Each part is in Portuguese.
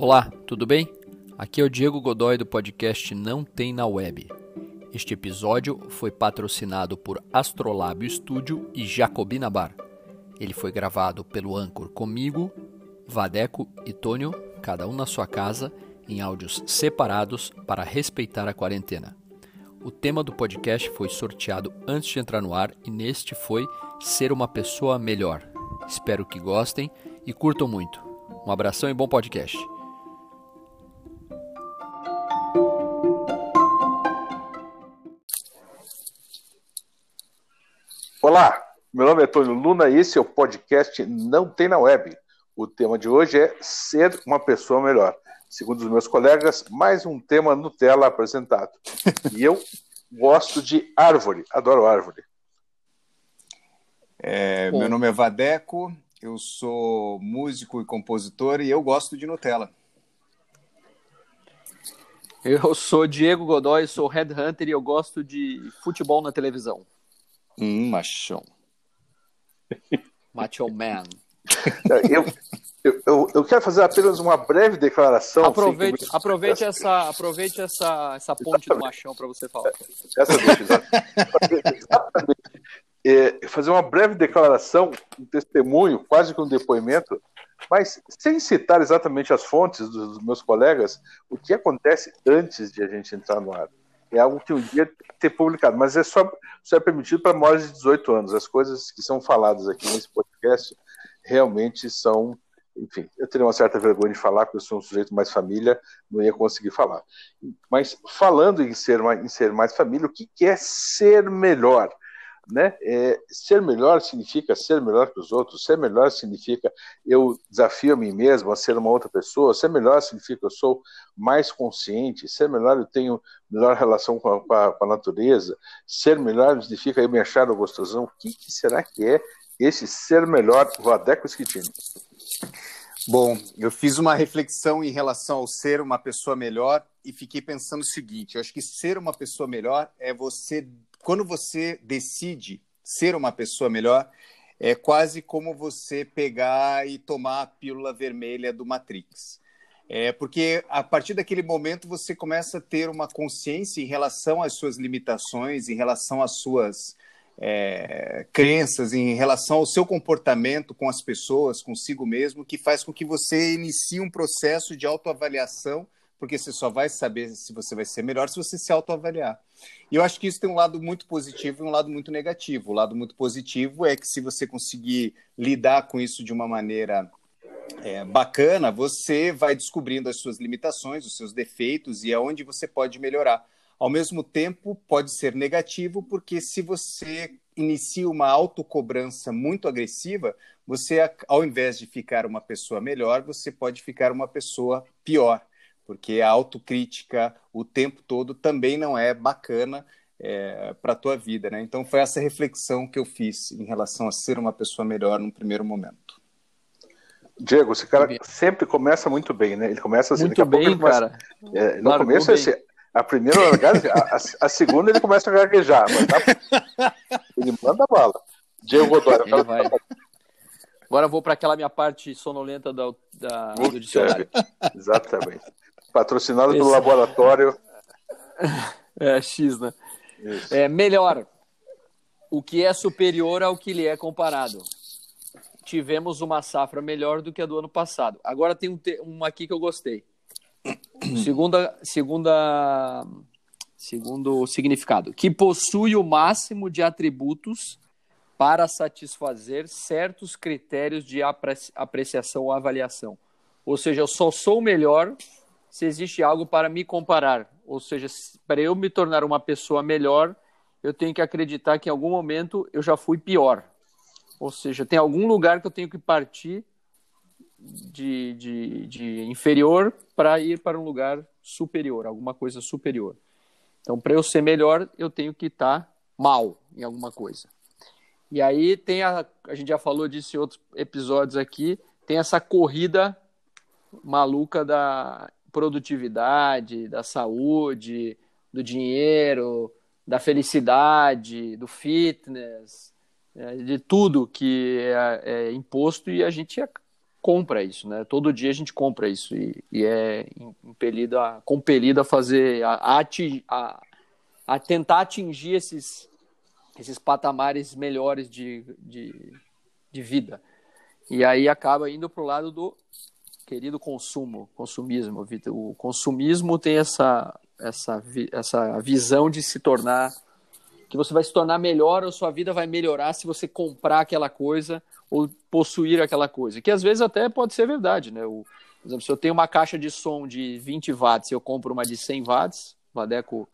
Olá, tudo bem? Aqui é o Diego Godoy do podcast Não Tem na Web. Este episódio foi patrocinado por Astrolábio Studio e Jacobina Bar. Ele foi gravado pelo Anchor comigo, Vadeco e Tônio, cada um na sua casa, em áudios separados para respeitar a quarentena. O tema do podcast foi sorteado antes de entrar no ar e neste foi Ser uma Pessoa Melhor. Espero que gostem e curtam muito. Um abração e bom podcast. Olá, meu nome é Tônio Luna e esse é o podcast Não Tem na Web. O tema de hoje é Ser uma Pessoa Melhor. Segundo os meus colegas, mais um tema Nutella apresentado. E eu gosto de árvore, adoro árvore. É, meu nome é Vadeco, eu sou músico e compositor e eu gosto de Nutella. Eu sou Diego Godoy, sou headhunter e eu gosto de futebol na televisão. Hum, machão. Macho man. Eu, eu, eu, eu, quero fazer apenas uma breve declaração. Aproveite, assim, aproveite, essa, aproveite essa, essa ponte do machão para você falar. Essa exatamente. É, fazer uma breve declaração, um testemunho, quase que um depoimento, mas sem citar exatamente as fontes dos meus colegas, o que acontece antes de a gente entrar no ar. É algo que um dia tem que ser publicado, mas é só, só é permitido para maiores de 18 anos. As coisas que são faladas aqui nesse podcast realmente são enfim, eu teria uma certa vergonha de falar, porque eu sou um sujeito mais família, não ia conseguir falar. Mas falando em ser mais, em ser mais família, o que, que é ser melhor? Né? É, ser melhor significa ser melhor que os outros, ser melhor significa eu desafio a mim mesmo a ser uma outra pessoa, ser melhor significa eu sou mais consciente, ser melhor eu tenho melhor relação com a, com a, com a natureza, ser melhor significa eu me achar gostosão. O que, que será que é esse ser melhor Vadeco Esquitino? Bom, eu fiz uma reflexão em relação ao ser uma pessoa melhor e fiquei pensando o seguinte: eu acho que ser uma pessoa melhor é você, quando você decide ser uma pessoa melhor, é quase como você pegar e tomar a pílula vermelha do Matrix. É porque a partir daquele momento você começa a ter uma consciência em relação às suas limitações, em relação às suas é, crenças em relação ao seu comportamento com as pessoas, consigo mesmo, que faz com que você inicie um processo de autoavaliação, porque você só vai saber se você vai ser melhor se você se autoavaliar. E eu acho que isso tem um lado muito positivo e um lado muito negativo. O lado muito positivo é que se você conseguir lidar com isso de uma maneira é, bacana, você vai descobrindo as suas limitações, os seus defeitos e aonde você pode melhorar. Ao mesmo tempo, pode ser negativo, porque se você inicia uma autocobrança muito agressiva, você, ao invés de ficar uma pessoa melhor, você pode ficar uma pessoa pior, porque a autocrítica o tempo todo também não é bacana é, para a tua vida, né? Então foi essa reflexão que eu fiz em relação a ser uma pessoa melhor no primeiro momento. Diego, esse cara sempre começa muito bem, né? Ele começa assim, muito bem, cara. É, no começo, esse, a primeira, a, a, segunda ele começa a gaguejar, mas tá... ele manda bala. Diego Godoy. Ele vai. Agora eu vou para aquela minha parte sonolenta da, da, do dicionário. Exatamente. Patrocinado Esse... pelo laboratório. É, X, né? Isso. É, melhor. O que é superior ao que lhe é comparado. Tivemos uma safra melhor do que a do ano passado. Agora tem um, um aqui que eu gostei. Segunda, segunda, segundo significado, que possui o máximo de atributos para satisfazer certos critérios de apreciação ou avaliação. Ou seja, eu só sou melhor se existe algo para me comparar. Ou seja, para eu me tornar uma pessoa melhor, eu tenho que acreditar que em algum momento eu já fui pior. Ou seja, tem algum lugar que eu tenho que partir de, de, de inferior para ir para um lugar superior, alguma coisa superior. Então, para eu ser melhor, eu tenho que estar tá mal em alguma coisa. E aí tem a, a gente já falou disso em outros episódios aqui, tem essa corrida maluca da produtividade, da saúde, do dinheiro, da felicidade, do fitness, é, de tudo que é, é imposto e a gente compra isso, né? Todo dia a gente compra isso e, é impelido a, compelido a fazer, a, a, a, a tentar atingir esses, esses patamares melhores de, de, de vida. E aí acaba indo para o lado do querido consumo, consumismo. O consumismo tem essa, essa, essa visão de se tornar que você vai se tornar melhor ou sua vida vai melhorar se você comprar aquela coisa ou possuir aquela coisa. Que às vezes até pode ser verdade, né? O, por exemplo, se eu tenho uma caixa de som de 20 watts e eu compro uma de 100 watts, o Vadeco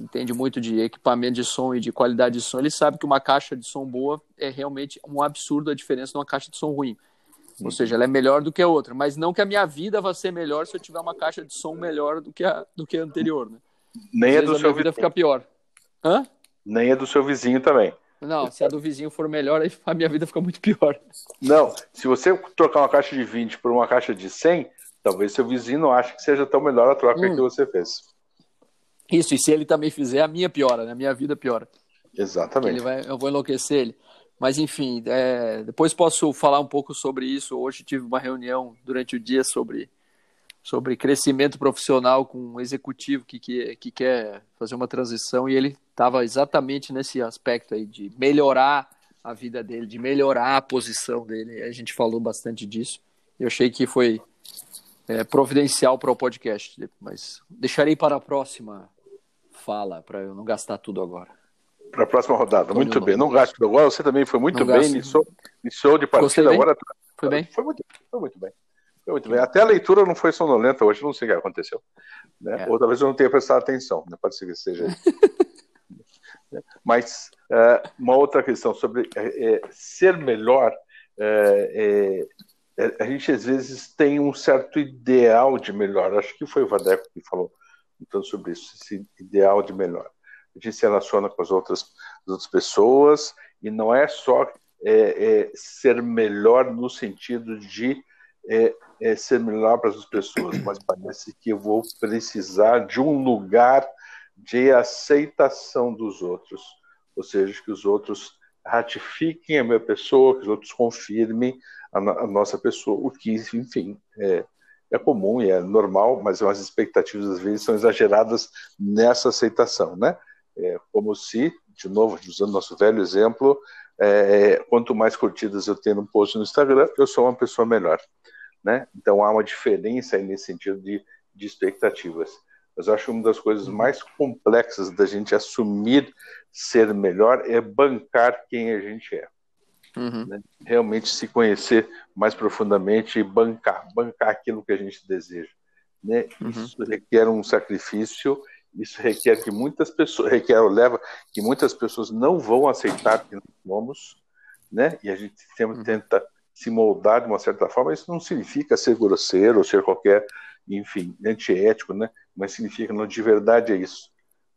entende muito de equipamento de som e de qualidade de som, ele sabe que uma caixa de som boa é realmente um absurdo a diferença de uma caixa de som ruim. Ou seja, ela é melhor do que a outra, mas não que a minha vida vá ser melhor se eu tiver uma caixa de som melhor do que a, do que a anterior, né? Nem é do a seu minha vida fica pior. Hã? Nem é do seu vizinho também. Não, se a do vizinho for melhor, aí a minha vida fica muito pior. Não, se você trocar uma caixa de 20 por uma caixa de 100, talvez seu vizinho não ache que seja tão melhor a troca hum. que você fez. Isso, e se ele também fizer, a minha piora, né? A minha vida piora. Exatamente. Ele vai, eu vou enlouquecer ele. Mas, enfim, é, depois posso falar um pouco sobre isso. Hoje tive uma reunião durante o dia sobre, sobre crescimento profissional com um executivo que, que, que quer fazer uma transição e ele estava exatamente nesse aspecto aí de melhorar a vida dele, de melhorar a posição dele. A gente falou bastante disso. Eu achei que foi é, providencial para o podcast, mas deixarei para a próxima fala, para eu não gastar tudo agora. Para a próxima rodada. muito bem. Não gaste tudo agora. Você também foi muito não bem. Iniciou, iniciou de partida agora. Foi bem? Foi muito, foi muito bem. Foi muito bem. Até a leitura não foi sonolenta hoje, não sei o que aconteceu. Né? É. Ou talvez eu não tenha prestado atenção. Né? Pode ser que seja Mas uh, uma outra questão sobre uh, ser melhor. Uh, a gente às vezes tem um certo ideal de melhor. Acho que foi o Vadeco que falou então sobre isso, esse ideal de melhor. A gente se relaciona com as outras, as outras pessoas e não é só é, é, ser melhor no sentido de é, é ser melhor para as pessoas, mas parece que eu vou precisar de um lugar de aceitação dos outros, ou seja, que os outros ratifiquem a minha pessoa, que os outros confirmem a, a nossa pessoa, o que, enfim, é, é comum e é normal, mas as expectativas às vezes são exageradas nessa aceitação, né? É como se, de novo, usando nosso velho exemplo, é, quanto mais curtidas eu tenho no post no Instagram, eu sou uma pessoa melhor, né? Então há uma diferença aí nesse sentido de, de expectativas. Mas eu acho uma das coisas mais complexas da gente assumir ser melhor é bancar quem a gente é. Uhum. Né? Realmente se conhecer mais profundamente e bancar, bancar aquilo que a gente deseja. Né? Uhum. Isso requer um sacrifício, isso requer que muitas pessoas, requer, leva que muitas pessoas não vão aceitar que nós somos, né? E a gente sempre uhum. tenta se moldar de uma certa forma. Isso não significa ser grosseiro ou ser qualquer, enfim, antiético, né? Mas significa, não, de verdade é isso,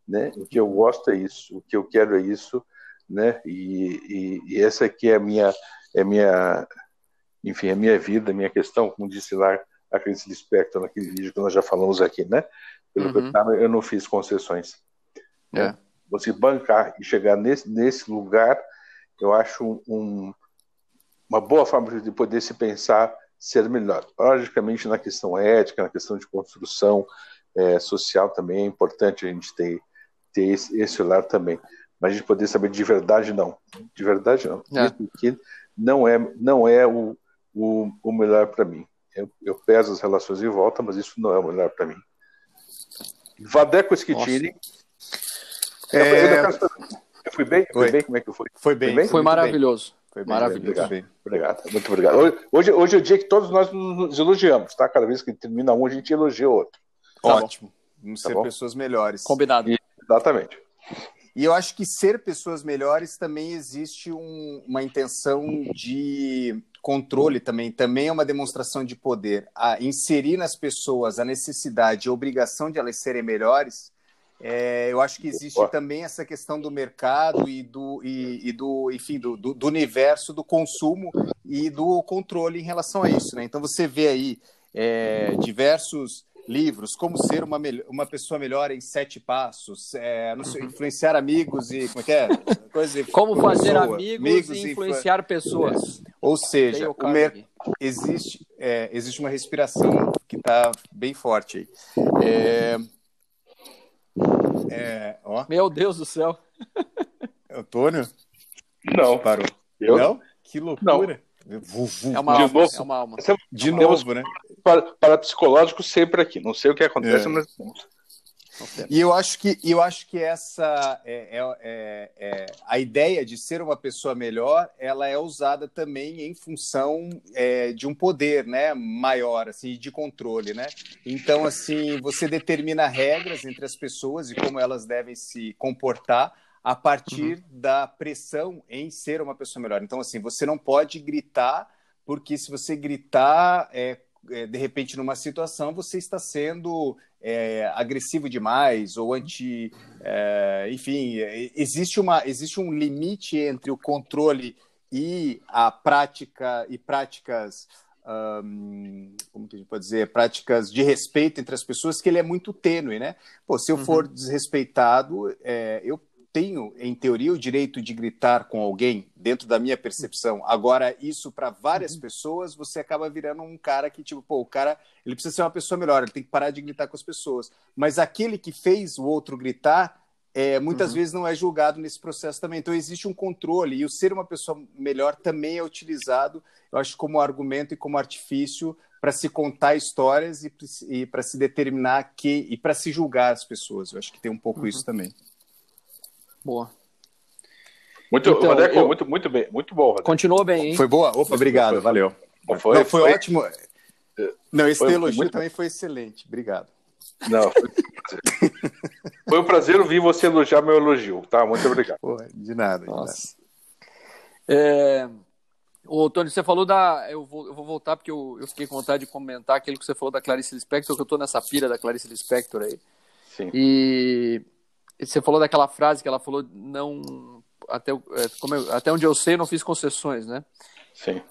né? O que eu gosto é isso, o que eu quero é isso, né? E, e, e essa aqui é a minha, é minha, enfim, a minha vida, a minha questão, como disse lá a Cris Lispector naquele vídeo que nós já falamos aqui, né? Pelo uhum. que eu, eu não fiz concessões. Né? É. Você bancar e chegar nesse, nesse lugar, eu acho um, uma boa forma de poder se pensar ser melhor. Logicamente, na questão ética, na questão de construção é, social também é importante a gente ter, ter esse, esse olhar também mas a gente poder saber de verdade não. De verdade não. É. Isso aqui não é, não é o, o, o melhor para mim. Eu, eu peso as relações em volta, mas isso não é o melhor para mim. Vadeco Schettini. É... Eu, eu, fui bem? Foi bem? Como é que foi? Foi bem. Foi, bem? foi maravilhoso. Foi bem, maravilhoso. Obrigado. Bem. obrigado. Muito obrigado. Hoje, hoje é o dia que todos nós nos elogiamos, tá? Cada vez que termina um, a gente elogia o outro. Tá Ótimo. Vamos tá ser bom? pessoas melhores. Combinado. Exatamente. E eu acho que ser pessoas melhores também existe um, uma intenção de controle também, também é uma demonstração de poder. A inserir nas pessoas a necessidade e a obrigação de elas serem melhores, é, eu acho que existe também essa questão do mercado e do, e, e do enfim, do, do, do, universo do consumo e do controle em relação a isso. Né? Então você vê aí é, diversos livros, como ser uma, uma pessoa melhor em sete passos, é, sei, influenciar amigos e como é que é? Coisa, como fazer pessoa, amigos, amigos, e influenciar e, pessoas. É. Ou seja, mer existe, é, existe uma respiração que está bem forte aí. É, é, ó. Meu Deus do céu. Antônio? Não. Parou. Eu? Não? Que loucura. Não. É uma alma. Novo, é uma alma. De novo, né? Para, para psicológico sempre aqui. Não sei o que acontece, é. mas e eu acho que, eu acho que essa é, é, é, é, a ideia de ser uma pessoa melhor, ela é usada também em função é, de um poder, né, maior, assim, de controle, né? Então, assim, você determina regras entre as pessoas e como elas devem se comportar a partir uhum. da pressão em ser uma pessoa melhor. Então, assim, você não pode gritar porque se você gritar é, é, de repente, numa situação, você está sendo é, agressivo demais ou anti. É, enfim, existe, uma, existe um limite entre o controle e a prática e práticas. Como que a gente pode dizer, práticas de respeito entre as pessoas, que ele é muito tênue, né? Pô, se eu for uhum. desrespeitado, é, eu tenho, em teoria, o direito de gritar com alguém, dentro da minha percepção. Agora, isso para várias uhum. pessoas, você acaba virando um cara que, tipo, pô, o cara, ele precisa ser uma pessoa melhor, ele tem que parar de gritar com as pessoas. Mas aquele que fez o outro gritar, é, muitas uhum. vezes não é julgado nesse processo também. Então, existe um controle, e o ser uma pessoa melhor também é utilizado, eu acho, como argumento e como artifício para se contar histórias e, e para se determinar que, e para se julgar as pessoas. Eu acho que tem um pouco uhum. isso também. Boa. Muito, então, eu... muito, muito bem, muito bom. Vadeco. Continuou bem, hein? Foi boa? Opa, obrigado, valeu. Foi, Não, foi, foi, ótimo. Não, esse foi, elogio também foi excelente, obrigado. Não, foi, foi um prazer ouvir você elogiar meu elogio, tá? Muito obrigado. Porra, de nada. Nossa. De nada. É... Ô, Tony, você falou da. Eu vou, eu vou voltar porque eu, eu fiquei com vontade de comentar aquilo que você falou da Clarice Lispector, que eu tô nessa pira da Clarice Lispector aí. Sim. E você falou daquela frase que ela falou, não. Até, é, eu, até onde eu sei, não fiz concessões, né? Sim.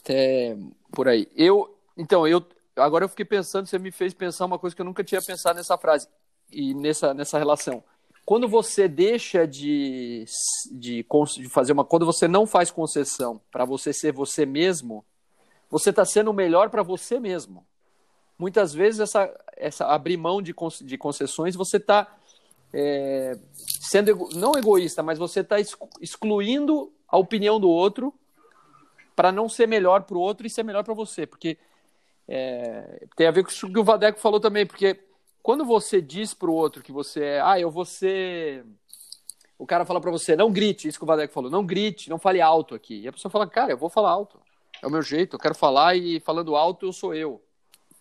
Até por aí. Eu. Então, eu. Agora eu fiquei pensando, você me fez pensar uma coisa que eu nunca tinha pensado nessa frase e nessa, nessa relação. Quando você deixa de, de, de fazer uma. Quando você não faz concessão para você ser você mesmo, você está sendo o melhor para você mesmo. Muitas vezes, essa, essa abrir mão de, de concessões, você está é, sendo ego, não egoísta, mas você está excluindo a opinião do outro para não ser melhor para o outro e ser melhor para você, porque é, tem a ver com o que o Vadeco falou também, porque quando você diz para o outro que você é, ah, eu vou ser o cara fala para você, não grite, isso que o Vadeco falou, não grite, não fale alto aqui. E a pessoa fala, cara, eu vou falar alto. É o meu jeito, eu quero falar e falando alto eu sou eu,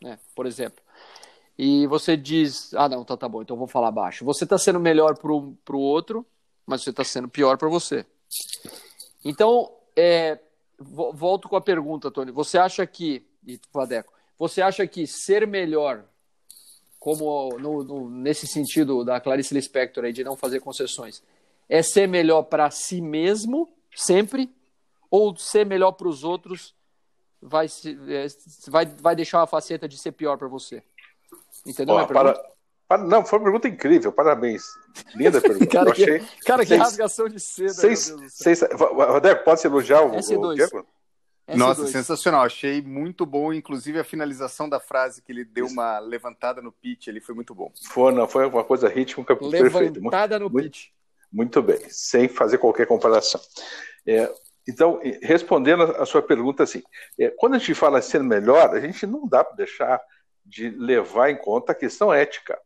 né? Por exemplo e você diz, ah, não, tá, tá bom, então vou falar baixo. Você está sendo melhor para o outro, mas você está sendo pior para você. Então, é, volto com a pergunta, Tony. Você acha que, e Vadeco, você acha que ser melhor, como no, no, nesse sentido da Clarice Lispector aí, de não fazer concessões, é ser melhor para si mesmo, sempre, ou ser melhor para os outros vai, é, vai, vai deixar uma faceta de ser pior para você? Entendeu Ó, para, para, não, foi uma pergunta incrível, parabéns. Linda pergunta. cara, achei, que, cara, que rasgação de seda. Seis, seis, Rodrigo, pode se elogiar o, S2. o Diego? Nossa, sensacional. Achei muito bom. Inclusive, a finalização da frase que ele deu uma levantada no pitch, ele foi muito bom. Foi, não, foi uma coisa rítmica perfeita. Levantada no muito, pitch. Muito bem, sem fazer qualquer comparação. É, então, respondendo a sua pergunta, assim, é, quando a gente fala sendo melhor, a gente não dá para deixar de levar em conta a questão ética.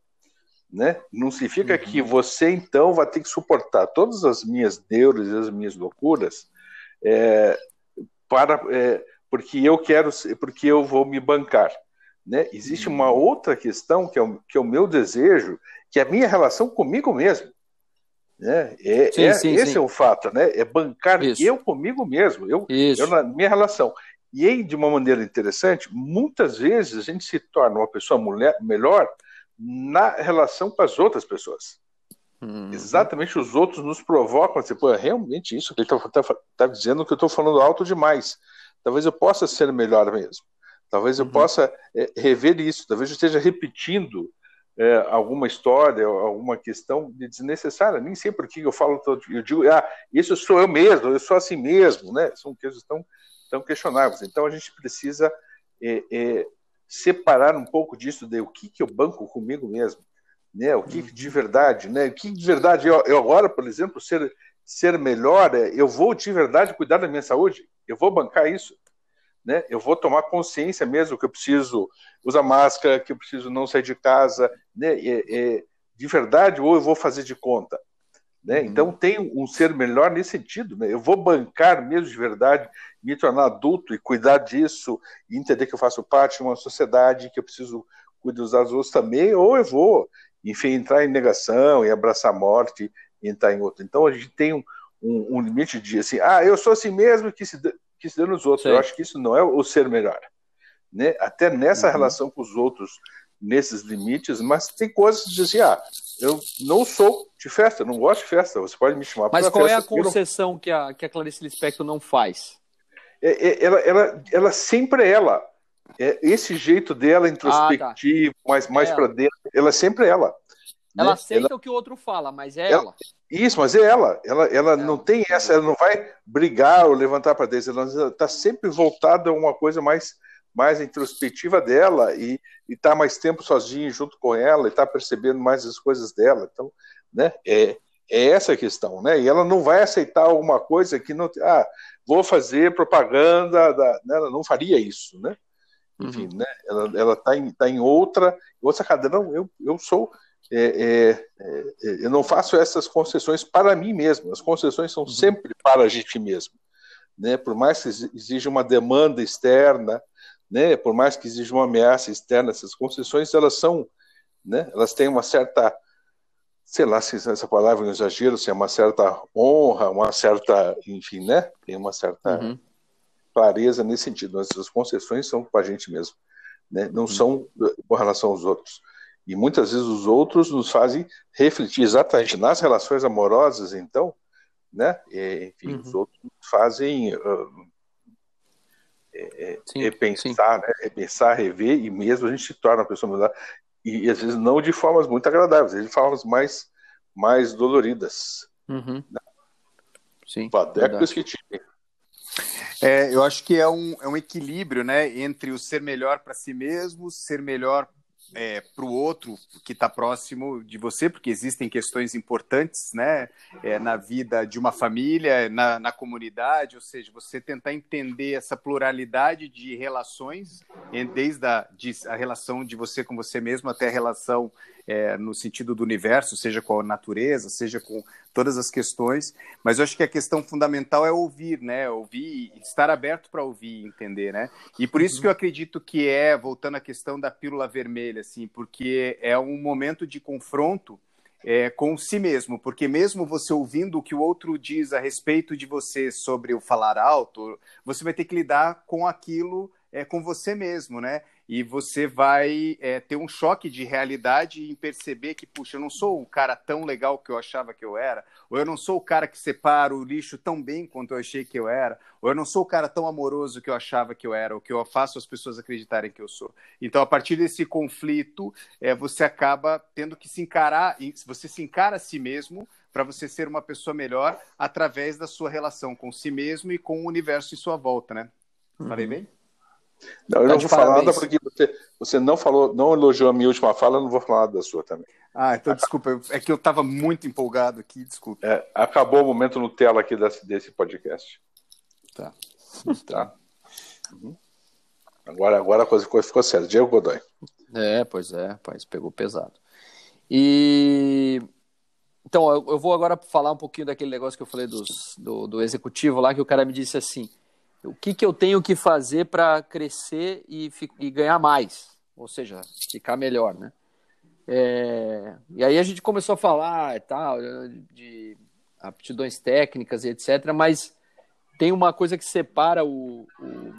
Né? Não significa uhum. que você, então, vai ter que suportar todas as minhas neuras e as minhas loucuras é, para, é, porque eu quero, porque eu vou me bancar. Né? Existe uhum. uma outra questão que é, o, que é o meu desejo, que é a minha relação comigo mesmo. Né? É, sim, é, sim, esse sim. é o fato, né? É bancar Isso. eu comigo mesmo, eu, eu na minha relação. E aí, de uma maneira interessante, muitas vezes a gente se torna uma pessoa mulher, melhor na relação com as outras pessoas. Uhum. Exatamente, os outros nos provocam, tipo, é realmente isso que ele está tá, tá dizendo que eu estou falando alto demais. Talvez eu possa ser melhor mesmo. Talvez eu uhum. possa é, rever isso. Talvez eu esteja repetindo é, alguma história, alguma questão desnecessária. Nem sei por que eu falo, eu digo, ah, isso sou eu mesmo, eu sou assim mesmo, né? São coisas tão, tão questionáveis. Então a gente precisa é, é, separar um pouco disso de o que, que eu banco comigo mesmo, né? O que de verdade, né? O que de verdade eu, eu agora, por exemplo, ser ser melhor, é, eu vou de verdade cuidar da minha saúde, eu vou bancar isso, né? Eu vou tomar consciência mesmo que eu preciso usar máscara, que eu preciso não sair de casa, né? É, é, de verdade ou eu vou fazer de conta, né? Uhum. Então tem um ser melhor nesse sentido, né? Eu vou bancar mesmo de verdade, me tornar adulto e cuidar disso, e entender que eu faço parte de uma sociedade que eu preciso cuidar dos outros também, ou eu vou, enfim, entrar em negação e abraçar a morte e entrar em outro. Então a gente tem um, um, um limite de assim, ah, eu sou assim mesmo que se que se dê nos outros. Sim. Eu acho que isso não é o ser melhor. Né? Até nessa uhum. relação com os outros, nesses limites, mas tem coisas que dizem assim, ah, eu não sou de festa, não gosto de festa, você pode me chamar Mas qual festa, é a concessão não... que, a, que a Clarice Lispector não faz? É, é, ela, ela, ela sempre é ela. É esse jeito dela introspectivo, ah, tá. mais, mais para dentro, ela é sempre ela. Ela né? aceita ela... o que o outro fala, mas é ela. ela. Isso, mas é ela. Ela, ela é. não tem essa, ela não vai brigar ou levantar para dentro, ela está sempre voltada a uma coisa mais, mais introspectiva dela e está mais tempo sozinho junto com ela e está percebendo mais as coisas dela. Então, né, é, é essa a questão, né? E ela não vai aceitar alguma coisa que não. Ah, vou fazer propaganda, da, né? ela não faria isso, né? Enfim, uhum. né? Ela está em, tá em outra, outra cadeira. Não, eu, eu sou é, é, é, eu não faço essas concessões para mim mesmo. As concessões são uhum. sempre para a gente mesmo. Né? Por mais que exija uma demanda externa, né? por mais que exija uma ameaça externa, essas concessões elas são, né? elas têm uma certa, sei lá se essa palavra é um exagero, se é uma certa honra, uma certa, enfim, né? tem uma certa uhum. clareza nesse sentido. As concessões são para a gente mesmo, né? não uhum. são com relação aos outros. E muitas vezes os outros nos fazem refletir exatamente nas relações amorosas, então, né? E, enfim, uhum. os outros fazem uh, é, sim, repensar, sim. Né? repensar, rever, e mesmo a gente se torna uma pessoa melhor. E, e às vezes não de formas muito agradáveis, de formas mais, mais doloridas. Uhum. Né? Sim. Que tive. É, eu acho que é um, é um equilíbrio né, entre o ser melhor para si mesmo, ser melhor é, para o outro que está próximo de você, porque existem questões importantes né, é, na vida de uma família, na, na, comunidade, ou seja, você tentar entender essa pluralidade de relações, desde a, de, a relação de você com você mesmo até a relação é, no sentido do universo, seja com a natureza, seja com todas as questões, mas eu acho que a questão fundamental é ouvir, né? Ouvir, estar aberto para ouvir e entender, né? E por isso que eu acredito que é, voltando à questão da pílula vermelha, assim, porque é um momento de confronto é, com si mesmo, porque mesmo você ouvindo o que o outro diz a respeito de você sobre o falar alto, você vai ter que lidar com aquilo é, com você mesmo, né? E você vai é, ter um choque de realidade em perceber que, puxa, eu não sou o cara tão legal que eu achava que eu era, ou eu não sou o cara que separa o lixo tão bem quanto eu achei que eu era, ou eu não sou o cara tão amoroso que eu achava que eu era, ou que eu faço as pessoas acreditarem que eu sou. Então, a partir desse conflito, é, você acaba tendo que se encarar, você se encara a si mesmo para você ser uma pessoa melhor através da sua relação com si mesmo e com o universo em sua volta, né? Falei bem? Não, eu tá não vou falar nada porque você, você não falou, não elogiou a minha última fala, eu não vou falar nada da sua também. Ah, então desculpa, é que eu estava muito empolgado aqui, desculpa. É, acabou o momento Nutella aqui desse, desse podcast. Tá. Tá. Uhum. Agora, agora a coisa ficou, ficou séria. Diego Godoy. É, pois é, pois pegou pesado. E então, eu, eu vou agora falar um pouquinho daquele negócio que eu falei dos, do, do executivo lá, que o cara me disse assim: o que, que eu tenho que fazer para crescer e, e, ganhar mais, ou seja, ficar melhor, né? É, e aí a gente começou a falar e tal de aptidões técnicas e etc, mas tem uma coisa que separa o, o,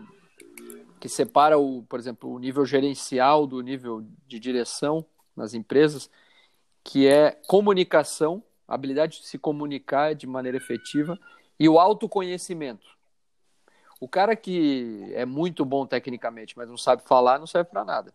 que separa o, por exemplo, o nível gerencial do nível de direção nas empresas, que é comunicação, habilidade de se comunicar de maneira efetiva e o autoconhecimento. O cara que é muito bom tecnicamente, mas não sabe falar, não serve para nada.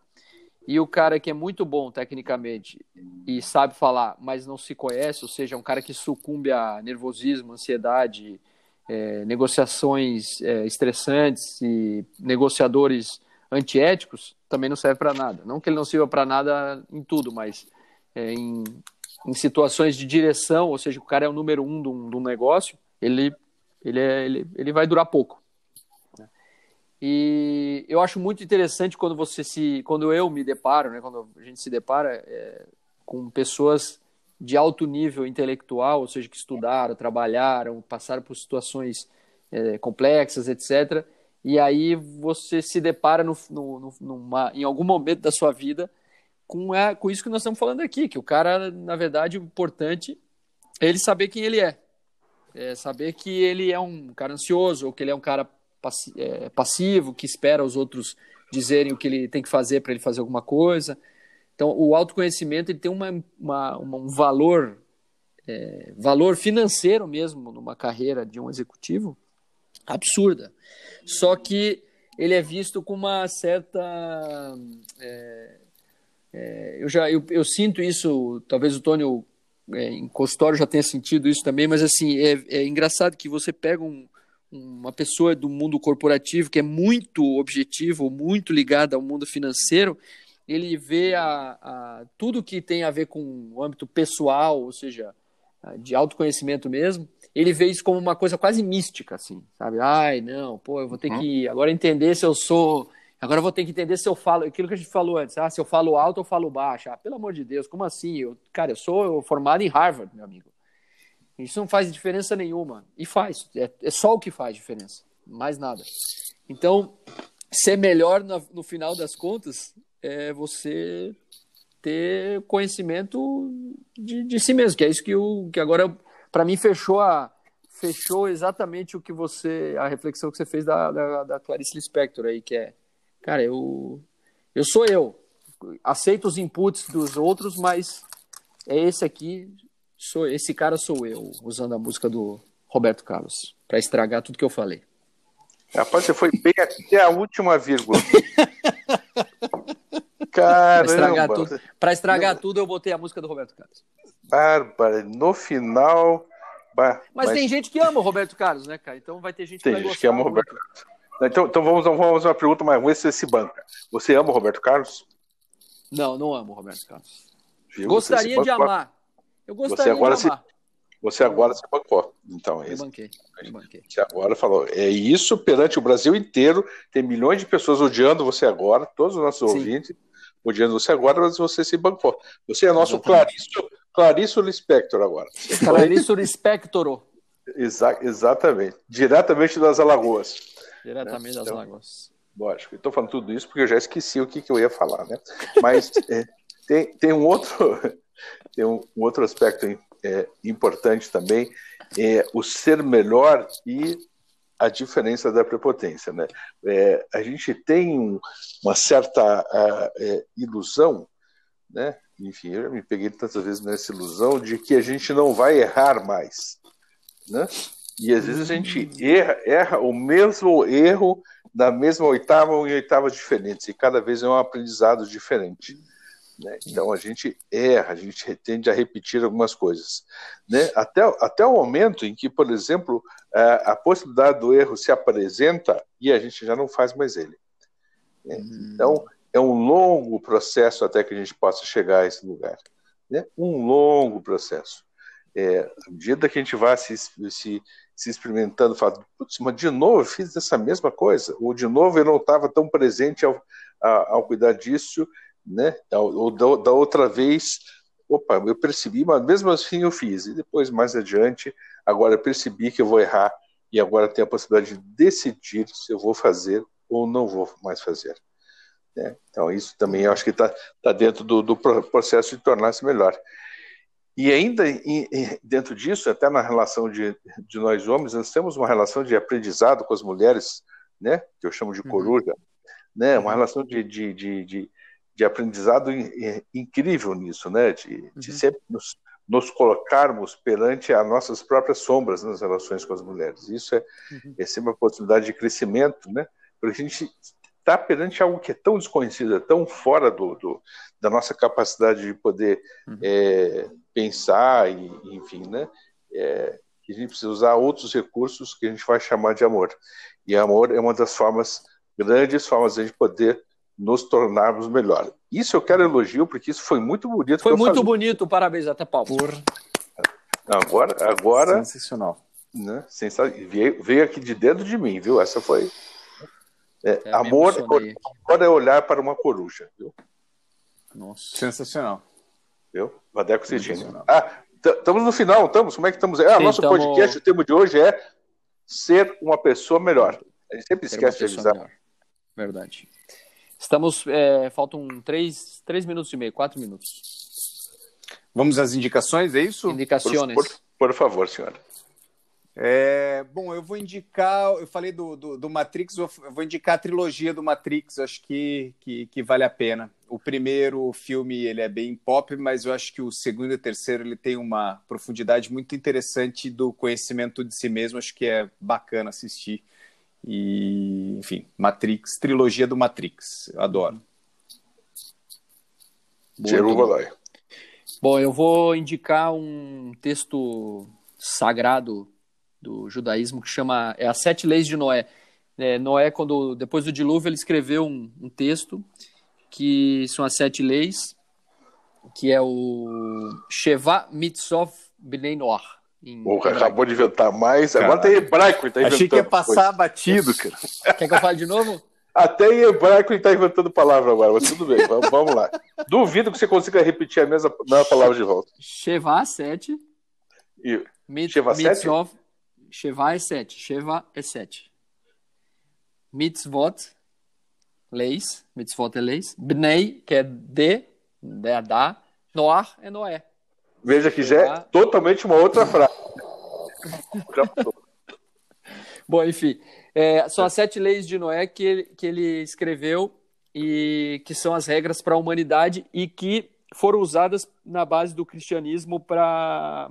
e o cara que é muito bom tecnicamente e sabe falar, mas não se conhece, ou seja, um cara que sucumbe a nervosismo, ansiedade, é, negociações é, estressantes e negociadores antiéticos, também não serve para nada. Não que ele não sirva para nada em tudo, mas é, em, em, situações de direção, ou seja, o cara é o número um um, de um negócio, ele, ele, é, ele, ele vai durar pouco. E eu acho muito interessante quando você se, quando eu me deparo, né, quando a gente se depara é, com pessoas de alto nível intelectual, ou seja, que estudaram, trabalharam, passaram por situações é, complexas, etc. E aí você se depara no, no, numa, em algum momento da sua vida com, a, com isso que nós estamos falando aqui, que o cara, na verdade, o importante é ele saber quem ele é. é saber que ele é um cara ansioso, ou que ele é um cara passivo, que espera os outros dizerem o que ele tem que fazer para ele fazer alguma coisa. Então, o autoconhecimento ele tem uma, uma um valor, é, valor financeiro mesmo numa carreira de um executivo absurda. Só que ele é visto com uma certa. É, é, eu já eu, eu, sinto isso, talvez o Tônio é, em consultório já tenha sentido isso também, mas assim, é, é engraçado que você pega um, uma pessoa do mundo corporativo que é muito objetivo, muito ligada ao mundo financeiro, ele vê a, a, tudo que tem a ver com o âmbito pessoal, ou seja, de autoconhecimento mesmo, ele vê isso como uma coisa quase mística, assim, sabe? Ai, não, pô, eu vou ter uhum. que agora entender se eu sou. Agora eu vou ter que entender se eu falo. Aquilo que a gente falou antes, ah, se eu falo alto ou falo baixo. Ah, pelo amor de Deus, como assim? Eu, cara, eu sou formado em Harvard, meu amigo. Isso não faz diferença nenhuma. E faz. É, é só o que faz diferença. Mais nada. Então, ser melhor no, no final das contas é você ter conhecimento de, de si mesmo, que é isso que, o, que agora, para mim, fechou a, fechou exatamente o que você, a reflexão que você fez da, da, da Clarice Lispector aí, que é, cara, eu, eu sou eu, aceito os inputs dos outros, mas é esse aqui, sou esse cara sou eu, usando a música do Roberto Carlos, para estragar tudo que eu falei. Rapaz, você foi bem até a última vírgula. Caramba! Para estragar, tudo, pra estragar tudo, eu botei a música do Roberto Carlos. Bárbara, no final. Bah, mas, mas, tem gente que ama o Roberto Carlos, né, cara? Então vai ter gente tem que vai gente que ama o Roberto Carlos. Então, então vamos, vamos fazer uma pergunta, vamos ver se se banca. Você ama o Roberto Carlos? Não, não amo o Roberto Carlos. Viu? Gostaria de amar. Eu gostaria você agora de amar. Se, você agora se bancou. Então, eu banquei, eu banquei. Você agora falou. É isso perante o Brasil inteiro. Tem milhões de pessoas odiando você agora, todos os nossos Sim. ouvintes odiando você agora, mas você se bancou. Você é nosso Clariço, Clariço Lispector agora. Clariço Lispector. Exa exatamente. Diretamente das Alagoas. Diretamente né? das então, Alagoas. Lógico. Estou falando tudo isso porque eu já esqueci o que, que eu ia falar, né? Mas é, tem, tem um outro tem um, um outro aspecto é, importante também, é o ser melhor e a diferença da prepotência. Né? É, a gente tem uma certa é, ilusão, né? enfim, eu já me peguei tantas vezes nessa ilusão de que a gente não vai errar mais. Né? E às vezes a gente erra, erra o mesmo erro na mesma oitava ou em oitavas diferentes, e cada vez é um aprendizado diferente. Né? Então a gente erra, a gente tende a repetir algumas coisas. Né? Até, até o momento em que, por exemplo, a, a possibilidade do erro se apresenta e a gente já não faz mais ele. Né? Uhum. Então é um longo processo até que a gente possa chegar a esse lugar. Né? Um longo processo. É, à medida que a gente vai se, se, se experimentando, fala, putz, mas de novo eu fiz essa mesma coisa, ou de novo eu não estava tão presente ao, ao cuidar disso, né? Ou da, da outra vez, opa, eu percebi, mas mesmo assim eu fiz. E depois, mais adiante, agora eu percebi que eu vou errar e agora tenho a possibilidade de decidir se eu vou fazer ou não vou mais fazer. Né? Então, isso também eu acho que está tá dentro do, do, processo de tornar-se melhor. E ainda em, em, dentro disso, até na relação de, de nós homens, nós temos uma relação de aprendizado com as mulheres, né? que eu chamo de uhum. coruja, uhum. né? uma relação de, de, de, de de aprendizado incrível nisso, né? De, de uhum. sempre nos, nos, colocarmos perante as nossas próprias sombras nas relações com as mulheres. Isso é, uhum. é sempre uma possibilidade de crescimento, né? Porque a gente está perante algo que é tão desconhecido, é tão fora do, do da nossa capacidade de poder uhum. é, pensar e, enfim, né? É, que a gente precisa usar outros recursos que a gente vai chamar de amor. E amor é uma das formas, grandes formas de a gente poder nos tornarmos melhor. Isso eu quero elogio, porque isso foi muito bonito. Foi muito bonito, parabéns, até palmas. Por... Agora, agora. Sensacional. Né, sensacional. Veio, veio aqui de dentro de mim, viu? Essa foi. É, é, amor, agora é olhar para uma coruja, viu? Nossa. Sensacional. Viu? Vadeco Cedinho. Ah, estamos no final, estamos? Como é que estamos? Ah, Sim, nosso tamo... podcast, o tema de hoje é ser uma pessoa melhor. A gente sempre esquece de avisar. Melhor. Verdade. Estamos. É, faltam três, três minutos e meio, quatro minutos. Vamos às indicações, é isso? Indicações. Por, por, por favor, senhora. É, bom, eu vou indicar, eu falei do, do, do Matrix, eu vou indicar a trilogia do Matrix, acho que, que, que, vale a pena. O primeiro filme ele é bem pop, mas eu acho que o segundo e o terceiro ele tem uma profundidade muito interessante do conhecimento de si mesmo, acho que é bacana assistir. E, enfim, Matrix, trilogia do Matrix, eu adoro. Boa, Bom, eu vou indicar um texto sagrado do judaísmo que chama é as sete leis de Noé. É, Noé, quando depois do dilúvio, ele escreveu um, um, texto que são as sete leis, que é o Sheva Mitzvot Bnei Noach. Porra, acabou de inventar mais. Cara, Agora tem hebraico. Tá Achei que ia passar coisa. batido, cara. Quer que eu fale de novo? Até em hebraico ele está inventando palavra agora, mas tudo bem, vamos, vamos, lá. Duvido que você consiga repetir a mesma, mesma palavra de volta. Sheva 7. E... Mit, Sheva 7? Sheva é sete. Sheva é sete. Mitzvot, leis. Mitzvot é leis. Bnei, que é de, é da. Noar é Noé. Veja que já é totalmente uma outra frase. Bom, enfim. É, são as sete leis de Noé que ele, que ele escreveu e que são as regras para a humanidade e que foram usadas na base do cristianismo para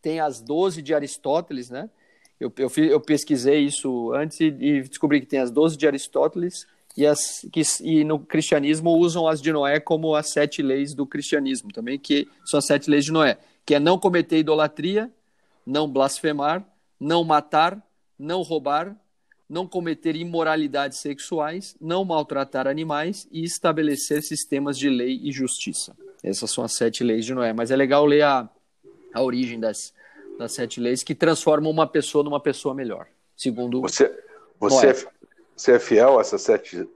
tem as doze de Aristóteles, né? Eu, eu, eu pesquisei isso antes e, e, descobri que tem as 12 de Aristóteles e, as, que, e no cristianismo usam as de Noé como as sete leis do cristianismo também, que são as sete leis de Noé, que é não cometer idolatria, não blasfemar, não matar, não roubar, não cometer imoralidades sexuais, não maltratar animais e estabelecer sistemas de lei e justiça. Essas são as sete leis de Noé. Mas é legal ler a, a origem das, das sete leis que transformam uma pessoa numa pessoa melhor, segundo você. Você, é, você é fiel a essas sete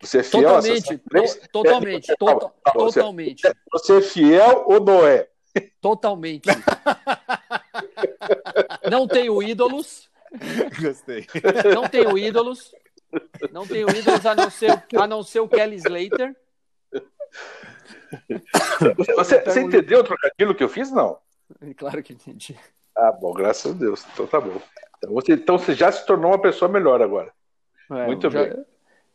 você é fiel totalmente, to, totalmente, é, to, to, totalmente. Você, você é fiel ou não é? Totalmente. não tenho ídolos. Gostei. Não tenho ídolos. Não tenho ídolos a não ser, a não ser o Kelly Slater. Você, você entendeu o trocadilho que eu fiz? Não. Claro que entendi. Ah, bom, graças a Deus. Então tá bom. Então você, então você já se tornou uma pessoa melhor agora. É, Muito já, bem.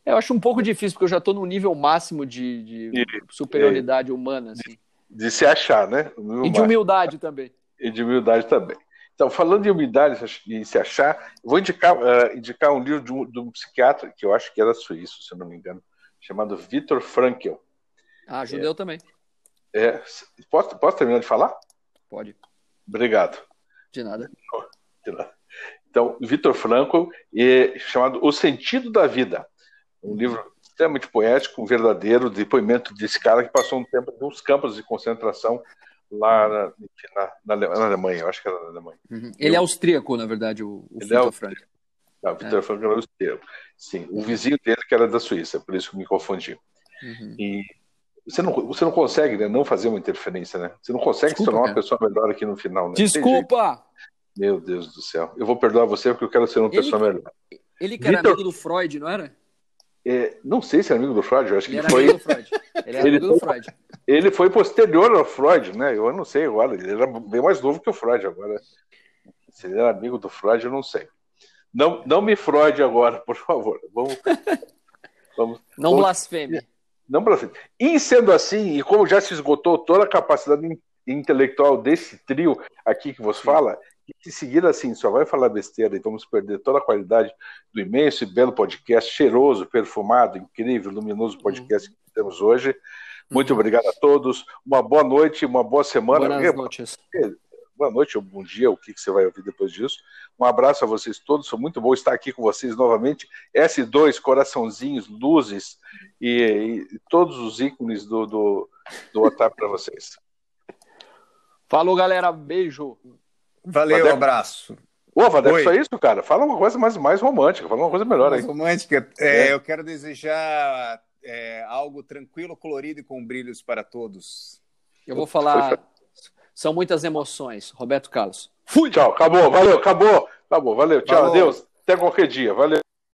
Eu acho um pouco difícil, porque eu já estou no nível máximo de, de e, superioridade humana. Assim. De, de, se achar, né? E de humildade também. E de humildade também. Então, falando de humildade e se achar, vou indicar, uh, indicar um livro de um, de um, psiquiatra, que eu acho que era suíço, se não me engano, chamado Viktor Frankl. Ah, judeu é, também. É, posso, posso terminar de falar? Pode. Obrigado. De nada. De nada. Então, Vitor Frankl, é chamado O Sentido da Vida, um livro extremamente poético, um verdadeiro depoimento desse cara que passou um tempo nos campos de concentração lá na, na, na, Alemanha, eu acho que era na Alemanha. Uhum. Ele é austríaco, na verdade, o, o Vitor é Frankl. Não, o Vitor é. Frankl era austríaco. Sim, o vizinho dele que era da Suíça, por isso que me confundi. Uhum. E você não, você não consegue né, não fazer uma interferência, né? Você não consegue Desculpa, se tornar uma cara. pessoa melhor aqui no final, né? Desculpa! Meu Deus do céu. Eu vou perdoar você porque eu quero ser uma ele, pessoa melhor. Ele que era Victor... amigo do Freud, não era? É, não sei se é amigo do Freud, eu acho ele que foi. Amigo do Freud. Ele era ele amigo do Freud. Ele foi posterior ao Freud, né? Eu não sei agora. Ele era bem mais novo que o Freud agora. Se ele era amigo do Freud, eu não sei. Não, não me Freud agora, por favor. Vamos. vamos não vamos... blasfeme. Não blasfeme. E sendo assim, e como já se esgotou toda a capacidade intelectual desse trio aqui que você fala, E seguir assim, só vai falar besteira e vamos perder toda a qualidade do imenso e belo podcast, cheiroso, perfumado, incrível, luminoso podcast que temos hoje. Muito uhum. obrigado a todos. Uma boa noite, uma boa semana. Boas noites. Boa noite ou bom dia, o que, que você vai ouvir depois disso. Um abraço a vocês todos, foi muito bom estar aqui com vocês novamente. S2, coraçãozinhos, luzes e, e todos os ícones do, do, do WhatsApp para vocês. Falou, galera. Beijo. Valeu, Vadeco. abraço. Ô, Vadeco, só isso, cara? Fala uma coisa mais, mais romântica, fala uma coisa melhor mais aí. Romântica. É, é. Eu quero desejar é, algo tranquilo, colorido e com brilhos para todos. Eu vou falar. São muitas emoções. Roberto Carlos. Fui! Tchau, acabou, valeu, acabou. Acabou, valeu, tchau, Falou. adeus. Até qualquer dia, valeu.